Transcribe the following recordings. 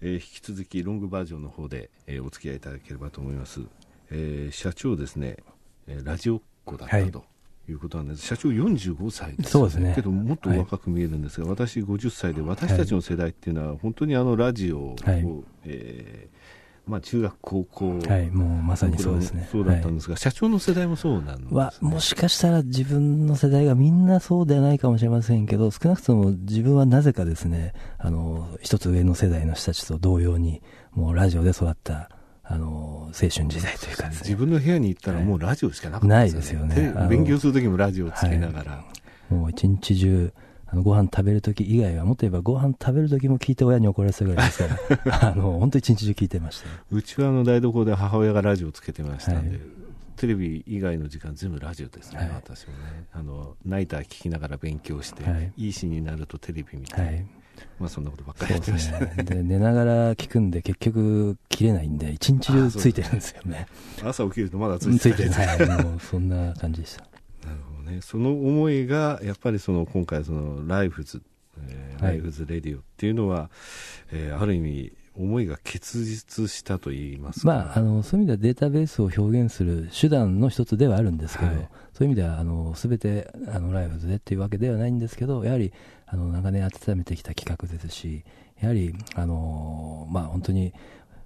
えー、引き続きロングバージョンの方で、えー、お付き合いいただければと思います、えー、社長ですね、えラジオっ子だったと、い。うことなんです、社長45歳です、ね、そうですね。けどもっと若く見えるんですが、はい、私50歳で私たちの世代っていうのは、本当にあのラジオを、はい、えーまあ、中学、高校、はい、もうまさにそうですね。そうだったんですが、はい、社長の世代もそうなんです、ね、は、もしかしたら自分の世代がみんなそうではないかもしれませんけど、少なくとも自分はなぜかですね、あの、一つ上の世代の人たちと同様に、もうラジオで育った、あの、青春時代というか、ね、自分の部屋に行ったらもうラジオしかなかったですよね。ないですよね。勉強するときもラジオをつけながら。はい、もう一日中、あのご飯食べるとき以外は、もっと言えばご飯食べるときも聞いて親に怒られてたぐらいですから、あの本当一日中聞いてました、うちはあの台所で母親がラジオつけてましたんで、はい、テレビ以外の時間全部ラジオですね、はい、私もね。あのナイター聞きながら勉強して、はい、いい詩になるとテレビ見て、はい、まあそんなことばっかりやってましたね。で寝ながら聞くんで結局切れないんで一日中ついてるんですよね。朝起きるとまだついてるついてる、はい、もうそんな感じでしたなるほどね。その思いがやっぱりその今回そのライフズえー、ライフズレディオっていうのは、えー、ある意味思いが結実したと言いますか、まあ、あのそういう意味ではデータベースを表現する手段の一つではあるんですけど、はい、そういう意味ではあの全てあのライフズでっていうわけではないんですけどやはりあの長年温めてきた企画ですしやはりあの、まあ、本当に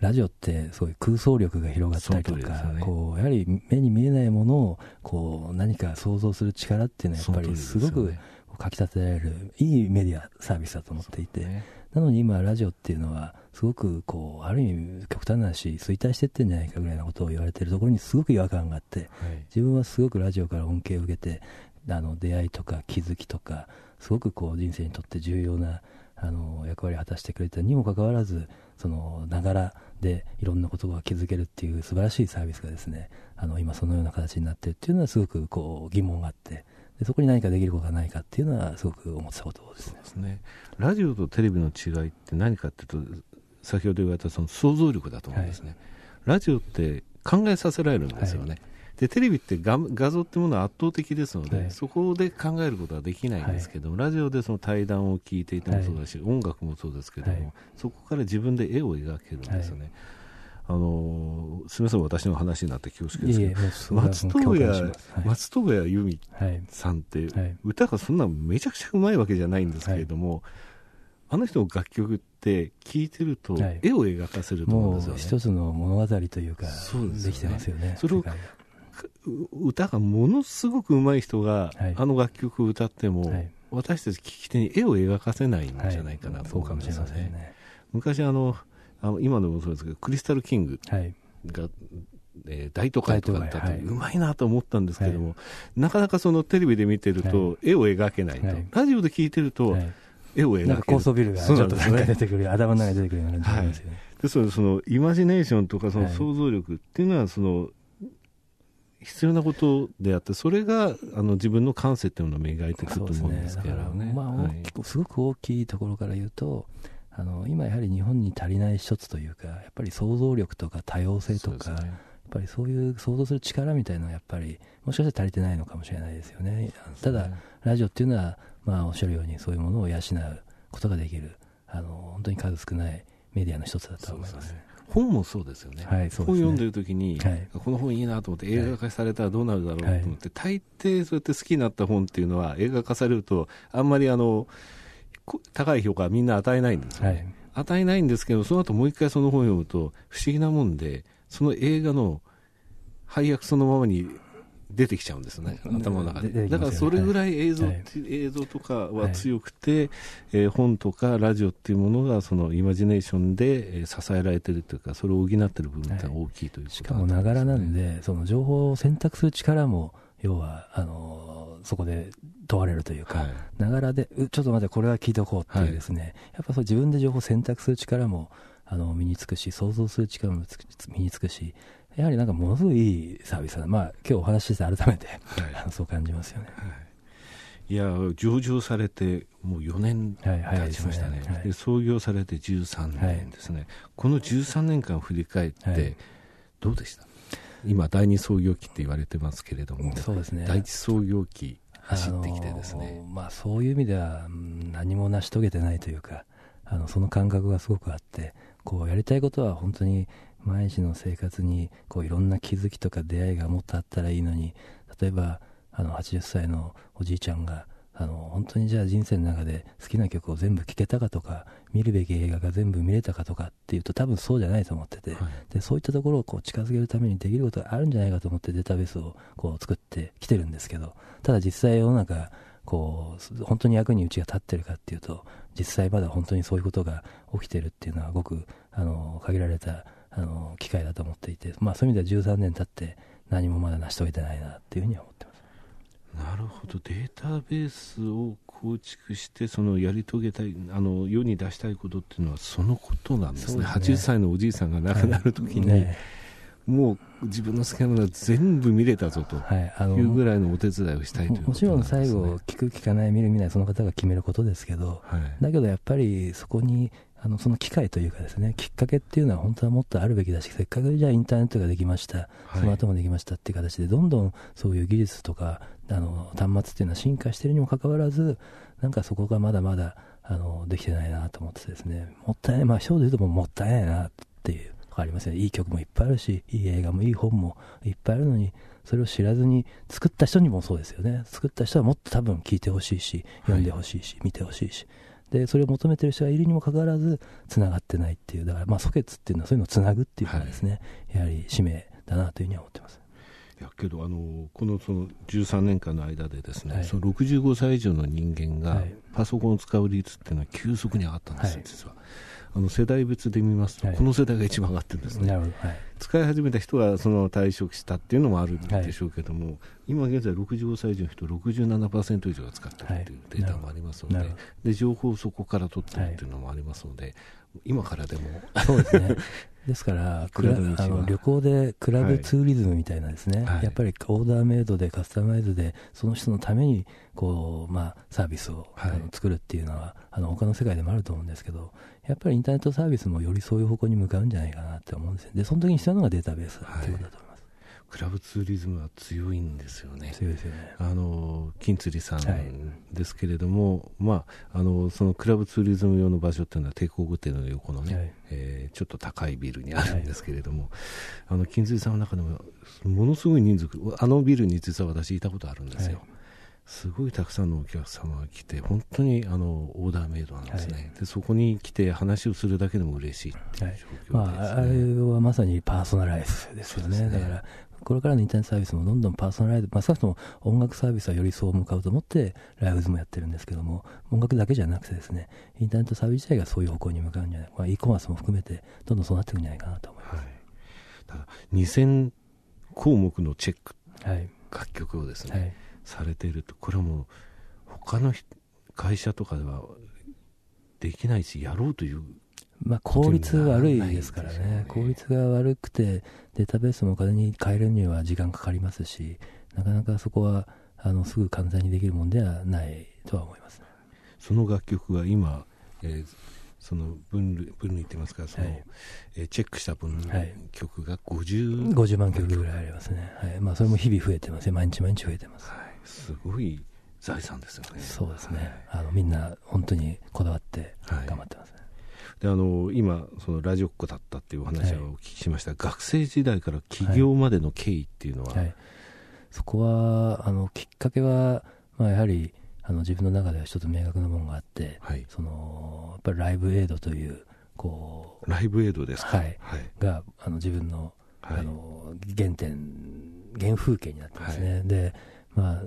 ラジオってすごい空想力が広がったりとか、ね、こうやはり目に見えないものをこう何か想像する力っていうのはやっぱりすごく、かき立てられるいいメディアサービスだと思っていて、ね、なのに今ラジオっていうのはすごくこうある意味極端な話衰退してってんじゃないかぐらいなことを言われているところにすごく違和感があって、はい、自分はすごくラジオから恩恵を受けてあの出会いとか気づきとかすごくこう人生にとって重要なあの役割を果たしてくれたにもかかわらずそのながらでいろんなことが気づけるっていう素晴らしいサービスがですねあの今そのような形になっているっていうのはすごくこう疑問があってでそこに何かできることがないかっていうのはすごく思ってたことですね。ですね。ラジオとテレビの違いって何かっていうと先ほど言われたその想像力だと思うんですね、はい、ラジオって考えさせられるんですよね、はい、でテレビって画画像っていうものは圧倒的ですので、はい、そこで考えることはできないんですけども、ラジオでその対談を聞いていてもそうだし、音楽もそうですけども、そこから自分で絵を描けるんですよね、あのすみません、私の話になって恐縮ですけど、松任谷、はい、松任谷由実さんって、はい、歌がそんなめちゃくちゃうまいわけじゃないんですけれども、はい、あの人の楽曲って聴いてると、絵を描かせると思うんですよね。一つの物語というか、そうです、ね、できてますよね。それを歌がものすごくうまい人が、あの楽曲を歌っても、私たち聴き手に絵を描かせないんじゃないかなと思うんですよね。昔あのあの今でもそうですけどクリスタルキングが、はい、えー、大都会とかだったと、はい、うまいなと思ったんですけども、はい、なかなかそのテレビで見てると絵を描けないと、ラジオで聞いてると、絵を描ける。高層ビルがちょっと出てくる、頭の中に出てくるような感じですよね。ですのでそのイマジネーションとかその想像力っていうのはその、必要なことであって、それがあの自分の感性っていうのを描いていくと思うんですけど。ね。ねまあ、はい、すごく大きいところから言うと、あの今やはり日本に足りない一つというかやっぱり想像力とか多様性とか、ね、やっぱりそういう想像する力みたいなのはやっぱりもしかしたら足りてないのかもしれないですよね。ただラジオっていうのは、まあ、おっしゃるようにそういうものを養うことができるあの本当に数少ないメディアの一つだと思います。本もそうですよね、はい、ね。本読んでる時に、はい、この本いいなと思って映画化されたらどうなるだろうと思って、はい、大抵そうやって好きになった本っていうのは映画化されるとあんまりあの高い評価はみんな与えないんですよね、はい、与えないんですけどその後もう一回その本を読むと不思議なもんでその映画の配役そのままに出てきちゃうんですね、頭の中で。ね、だからそれぐらい映像、はい、映像とかは強くて、はい、えー、本とかラジオっていうものがそのイマジネーションで、えー、支えられてるというか、それを補ってる部分が大きいという、ねはい、しかもながらなんで、その情報を選択する力も、要は、あのそこで問われるというか、ながらで、ちょっと待って、これは聞いておこうっていうですね、はい、やっぱそう自分で情報を選択する力もあの身につくし、想像する力も身につくし、やはりなんかものすごいいいサービスだ、まあ今日お話しして改めて、はい、そう感じますよね。はい。いや上場されてもう4年経ちましたね、はい、で、ね、創業されて13年ですね、はい、この13年間を振り返って、どうでした、今、第二創業期って言われてますけれども、そうですね、第一創業期、走ってきてですね、まあ、そういう意味では何も成し遂げてないというかあのその感覚がすごくあってこうやりたいことは本当に毎日の生活にこういろんな気づきとか出会いがもっとあったらいいのに例えばあの80歳のおじいちゃんがあの本当にじゃあ人生の中で好きな曲を全部聴けたかとか見るべき映画が全部見れたかとかっていうと多分そうじゃないと思ってて、はい、でそういったところをこう近づけるためにできることがあるんじゃないかと思ってデータベースをこう作ってきてるんですけどただ実際世の中こう本当に役にうちが立ってるかっていうと実際まだ本当にそういうことが起きてるっていうのはごくあの限られたあの機会だと思っていて、まあ、そういう意味では13年経って何もまだ成し遂げてないなっていうふうには思ってます。なるほど。データベースを構築してそのやり遂げたいあの世に出したいことっていうのはそのことなんですね。ですね。80歳のおじいさんが亡くなるときに、はいね、もう自分の好きなものは全部見れたぞというぐらいのお手伝いをしたいという、ね、もちろん最後聞く聞かない見る見ないその方が決めることですけど、はい、だけどやっぱりそこにあのその機会というかですねきっかけっていうのは本当はもっとあるべきだしせっかくじゃあインターネットができました、スマートフォンできましたっていう形でどんどんそういう技術とかあの端末っていうのは進化しているにもかかわらずなんかそこがまだまだあのできてないなと思ってですね。もったいない。まあ一言で言うともったいないなっていうありますね。いい曲もいっぱいあるしいい映画もいい本もいっぱいあるのにそれを知らずに作った人にもそうですよね。作った人はもっと多分聞いてほしいし読んでほしいし、はい、見てほしいしでそれを求めてる人がいるにもかかわらずつながってないっていうだからまあソケツっていうのはそういうのをつなぐっていうのがですね、はい、やはり使命だなというふうには思ってます。いやけどあのこのその13年間の間でですね、はい、その65歳以上の人間がパソコンを使う率っていうのは急速に上がったんですよ、実は。あの世代別で見ますと、この世代が一番上がってるんですね、はい、使い始めた人がその退職したっていうのもあるでしょうけども、はい、今現在65歳以上の人67%以上が使ってるっていうデータもありますので,、で情報をそこから取ってるっていうのもありますので、今からでも。そうですね ですからあの旅行でクラブツーリズムみたいなですね、はい、やっぱりオーダーメイドでカスタマイズでその人のためにこう、まあ、サービスを、はい、あの作るっていうのはあの他の世界でもあると思うんですけどやっぱりインターネットサービスもよりそういう方向に向かうんじゃないかなって思うんですよ。でその時に必要なのがデータベースだということだと思います。クラブツーリズムは強いんですよね。強いですよね。あの金釣りさんですけれども、はい、まああのそのクラブツーリズム用の場所っていうのは帝国亭の横のね、はい、えー、ちょっと高いビルにあるんですけれども、はい、あの金釣りさんの中でもものすごい人数あのビルに実は私いたことあるんですよ。すごいたくさんのお客様が来て、本当にあのオーダーメイドなんですね、はい、でそこに来て話をするだけでも嬉しいい、はい。まあ、あれはまさにパーソナライズですよね、ね。だからこれからのインターネットサービスもどんどんパーソナライズ、まあ、少なくとも音楽サービスはよりそう向かうと思って、ライブズもやってるんですけども、音楽だけじゃなくてですね、インターネットサービス自体がそういう方向に向かうんじゃないか、まあ、e コマースも含めて、どんどんそうなっていくんじゃないかなと思います。はい、ただ2000項目のチェック、はい、楽曲をですね、はい、されていると、これはもう、他の会社とかではできないし、やろうというまあ、効率悪いですからね、ね効率が悪くて、データベースもお金に変えるには時間かかりますし、なかなかそこはあのすぐ簡単にできるものではないとは思います、ね、その楽曲は今、えー、その分類分類って言いますか、その、はい、えー、チェックした分類、曲が50、50万曲。ぐらいありますね、はい。まあ、それも日々増えてます毎日毎日増えてます。はい、すごい財産ですよね。そうですね。はい、あのみんな本当にこだわって頑張ってますね。であの今そのラジオっ子だったっていうお話をお聞きしました、はい、学生時代から起業までの経緯っていうのは、はい。はい、そこはあのきっかけは、まあ、やはりあの自分の中では一つ明確なものがあって、そのやっぱりライブエイドというこうライブエイドですか、はい。があの自分の,、あの原点原風景になってますね、でまあ、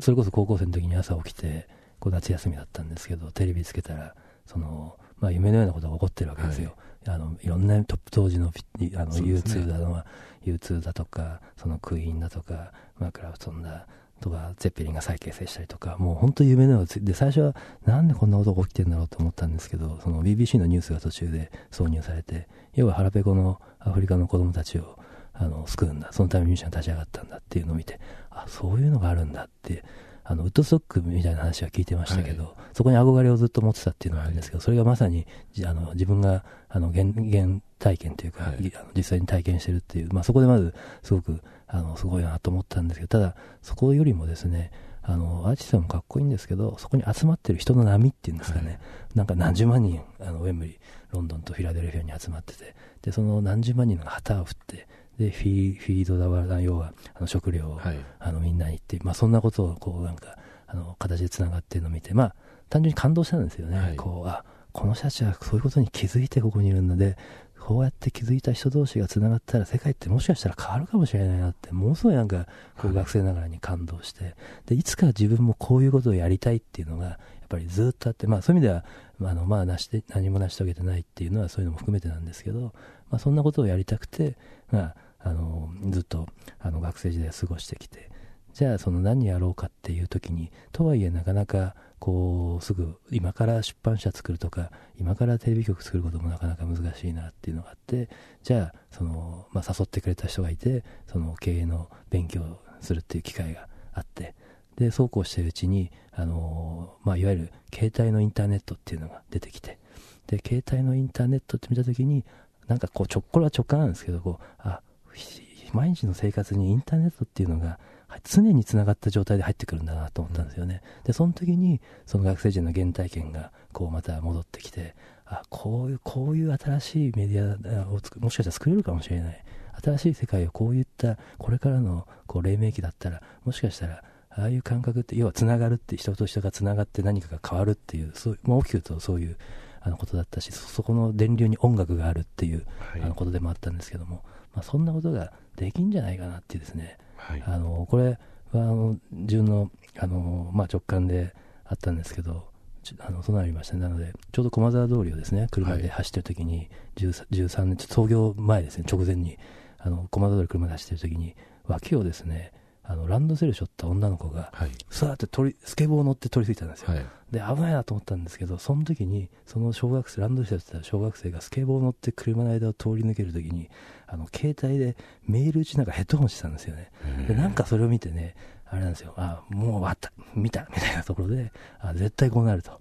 それこそ高校生の時に朝起きてこう夏休みだったんですけどテレビつけたらそのまあ、夢のようなことが起こってるわけですよ。はい、あのいろんなトップ当時のあの U2 だの、ね、U2 だとか、そのクイーンだとか、まあ、クラフトンだとか、ゼッペリンが再結成したりとか、もう本当夢のようで、最初はなんでこんなことが起きてるんだろうと思ったんですけど、その BBC のニュースが途中で挿入されて、要は腹ペコのアフリカの子供たちをあの救うんだ、そのためにミュージシャンが立ち上がったんだっていうのを見て、あ、そういうのがあるんだってあのウッドストックみたいな話は聞いてましたけど、はい、そこに憧れをずっと持ってたっていうのがあるんですけど、それがまさにあの自分があの原原体験というか、はい、実際に体験してるっていう、まあ、そこでまずすごくあのすごいなと思ったんですけど、ただ、そこよりもですね、あのアーティストもかっこいいんですけどそこに集まってる人の波っていうんですかね、はい、なんか何十万人あのウェンブリーロンドンとフィラデルフィアに集まっててでその何十万人が旗を振ってでフィフィードダワラ要はあの食料を、はい、あのみんなに言って、まあ、そんなことをこうなんかあの形でつながってるのを見て、まあ、単純に感動したんですよね、はい、こうあこの人たちはそういうことに気づいてここにいるのでこうやって気づいた人同士がつながったら世界ってもしかしたら変わるかもしれないなってものすごいなんかこう学生ながらに感動して、でいつか自分もこういうことをやりたいっていうのがやっぱりずっとあって、まあ、そういう意味では、あのまあ、なして何も成し遂げてないっていうのはそういうのも含めてなんですけど、まあ、そんなことをやりたくて、まあ、あのずっとあの学生時代を過ごしてきてじゃあその何やろうかっていう時にとはいえなかなかこうすぐ今から出版社作るとか今からテレビ局作ることもなかなか難しいなっていうのがあってじゃあその、まあ、誘ってくれた人がいてその経営の勉強するっていう機会があってでそうこうしてるうちにあの、まあ、いわゆる携帯のインターネットっていうのが出てきてで携帯のインターネットって見た時になんかこうちょこれは直感なんですけどこうあ毎日の生活にインターネットっていうのが常につながった状態で入ってくるんだなと思ったんですよね。で、その時に、その学生時代の原体験が、こうまた戻ってきて、あ、こういう、こういう新しいメディアをもしかしたら作れるかもしれない。新しい世界をこういった、これからの、こう、黎明期だったら、もしかしたら、ああいう感覚って、要はつながるって、人と人がつながって何かが変わるっていう、そうまあ、大きく言うとそういう、あのことだったしそこの電流に音楽があるっていう、はい、あのことでもあったんですけども、まあ、そんなことができんじゃないかなっていうですね、はい、あのこれはあの自分のあの、まあ、直感であったんですけどあのそのありましたね。なのでちょうど駒沢通りをですね車で走ってる時に、はい、13年創業前ですね直前にあの駒沢通り車で走ってる時に脇をですねあのランドセルしょった女の子が、はい、さーって取りスケボー乗って取り付いたんですよ、はい、で危ないなと思ったんですけどその時にその小学生ランドセルって小学生がスケボー乗って車の間を通り抜ける時にあの携帯でメール打ちなんかヘッドホンしてたんですよね。でなんかそれを見てねあれなんですよ。あもう終わった。見た。みたいなところであ絶対こうなると。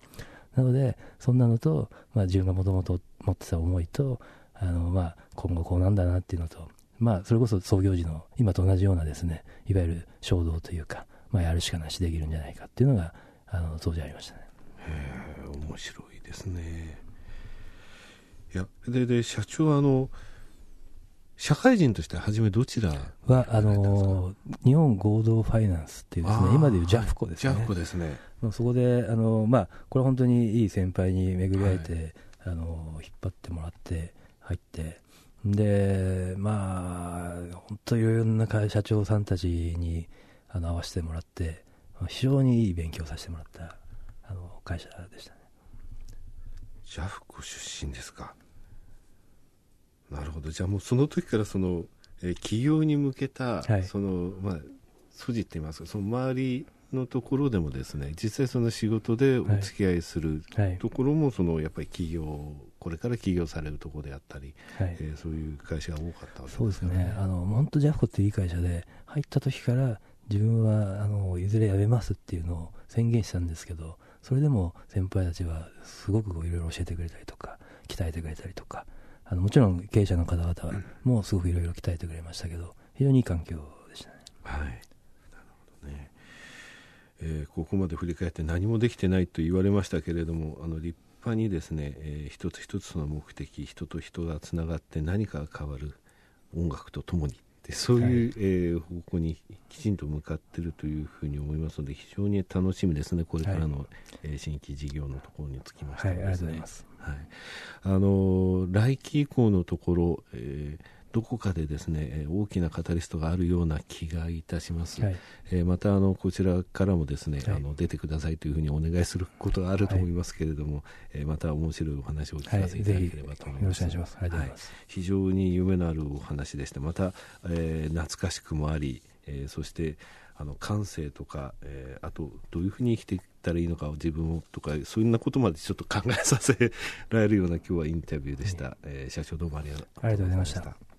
なのでそんなのと、まあ、自分がもともと持ってた思いとあの、まあ、今後こうなんだなっていうのとまあ、それこそ創業時の今と同じようなですねいわゆる衝動というか、まあ、やるしかなしできるんじゃないかっていうのがあの当時ありましたね。へえ面白いですね。いやでで社長はあの社会人として初めどちらはあの日本合同ファイナンスっていうですね今でいうジャフコですね、ジャフコですね。そこであの、まあ、これは本当にいい先輩に巡り会えて、はい、あの引っ張ってもらって入ってでまあ本当いろいろな社長さんたちにあの会わせてもらって非常にいい勉強させてもらったあの会社でしたね。ジャフコ出身ですか。なるほど。じゃあもうその時からその、えー、企業に向けた、はい、そのまあ筋って言いますかその周りのところでもですね実際その仕事でお付き合いするところもそのやっぱり企業これから起業されるところであったり、はい、えー、そういう会社が多かったわけです、ね、そうですね。あの本当ジャフコっていい会社で入った時から自分はあのいずれ辞めますっていうのを宣言したんですけどそれでも先輩たちはすごくいろいろ教えてくれたりとか鍛えてくれたりとかあのもちろん経営者の方々もすごくいろいろ鍛えてくれましたけど非常にいい環境でしたね。はい。なるほどね。えー、ここまで振り返って何もできてないと言われましたけれどもあの立派にですね、えー、一つ一つの目的人と人がつながって何かが変わる音楽とともにでそういう、はい、えー、方向にきちんと向かっているというふうに思いますので非常に楽しみですねこれからの、はい、えー、新規事業のところにつきましてはですね、はい、あの来期以降のところ、えーどこかでですね大きなカタリストがあるような気がいたします、はい、えー、またあのこちらからもですね、はい、あの出てくださいというふうにお願いすることがあると思いますけれども、はい、えー、また面白いお話を聞かせていただければと思います、はい、非常に夢のあるお話でしてまた、えー、懐かしくもあり、えー、そしてあの感性とか、えー、あとどういうふうに生きていったらいいのかを自分をとかそういうなことまでちょっと考えさせられるような今日はインタビューでした、はい、えー、社長どうもありがとうございました。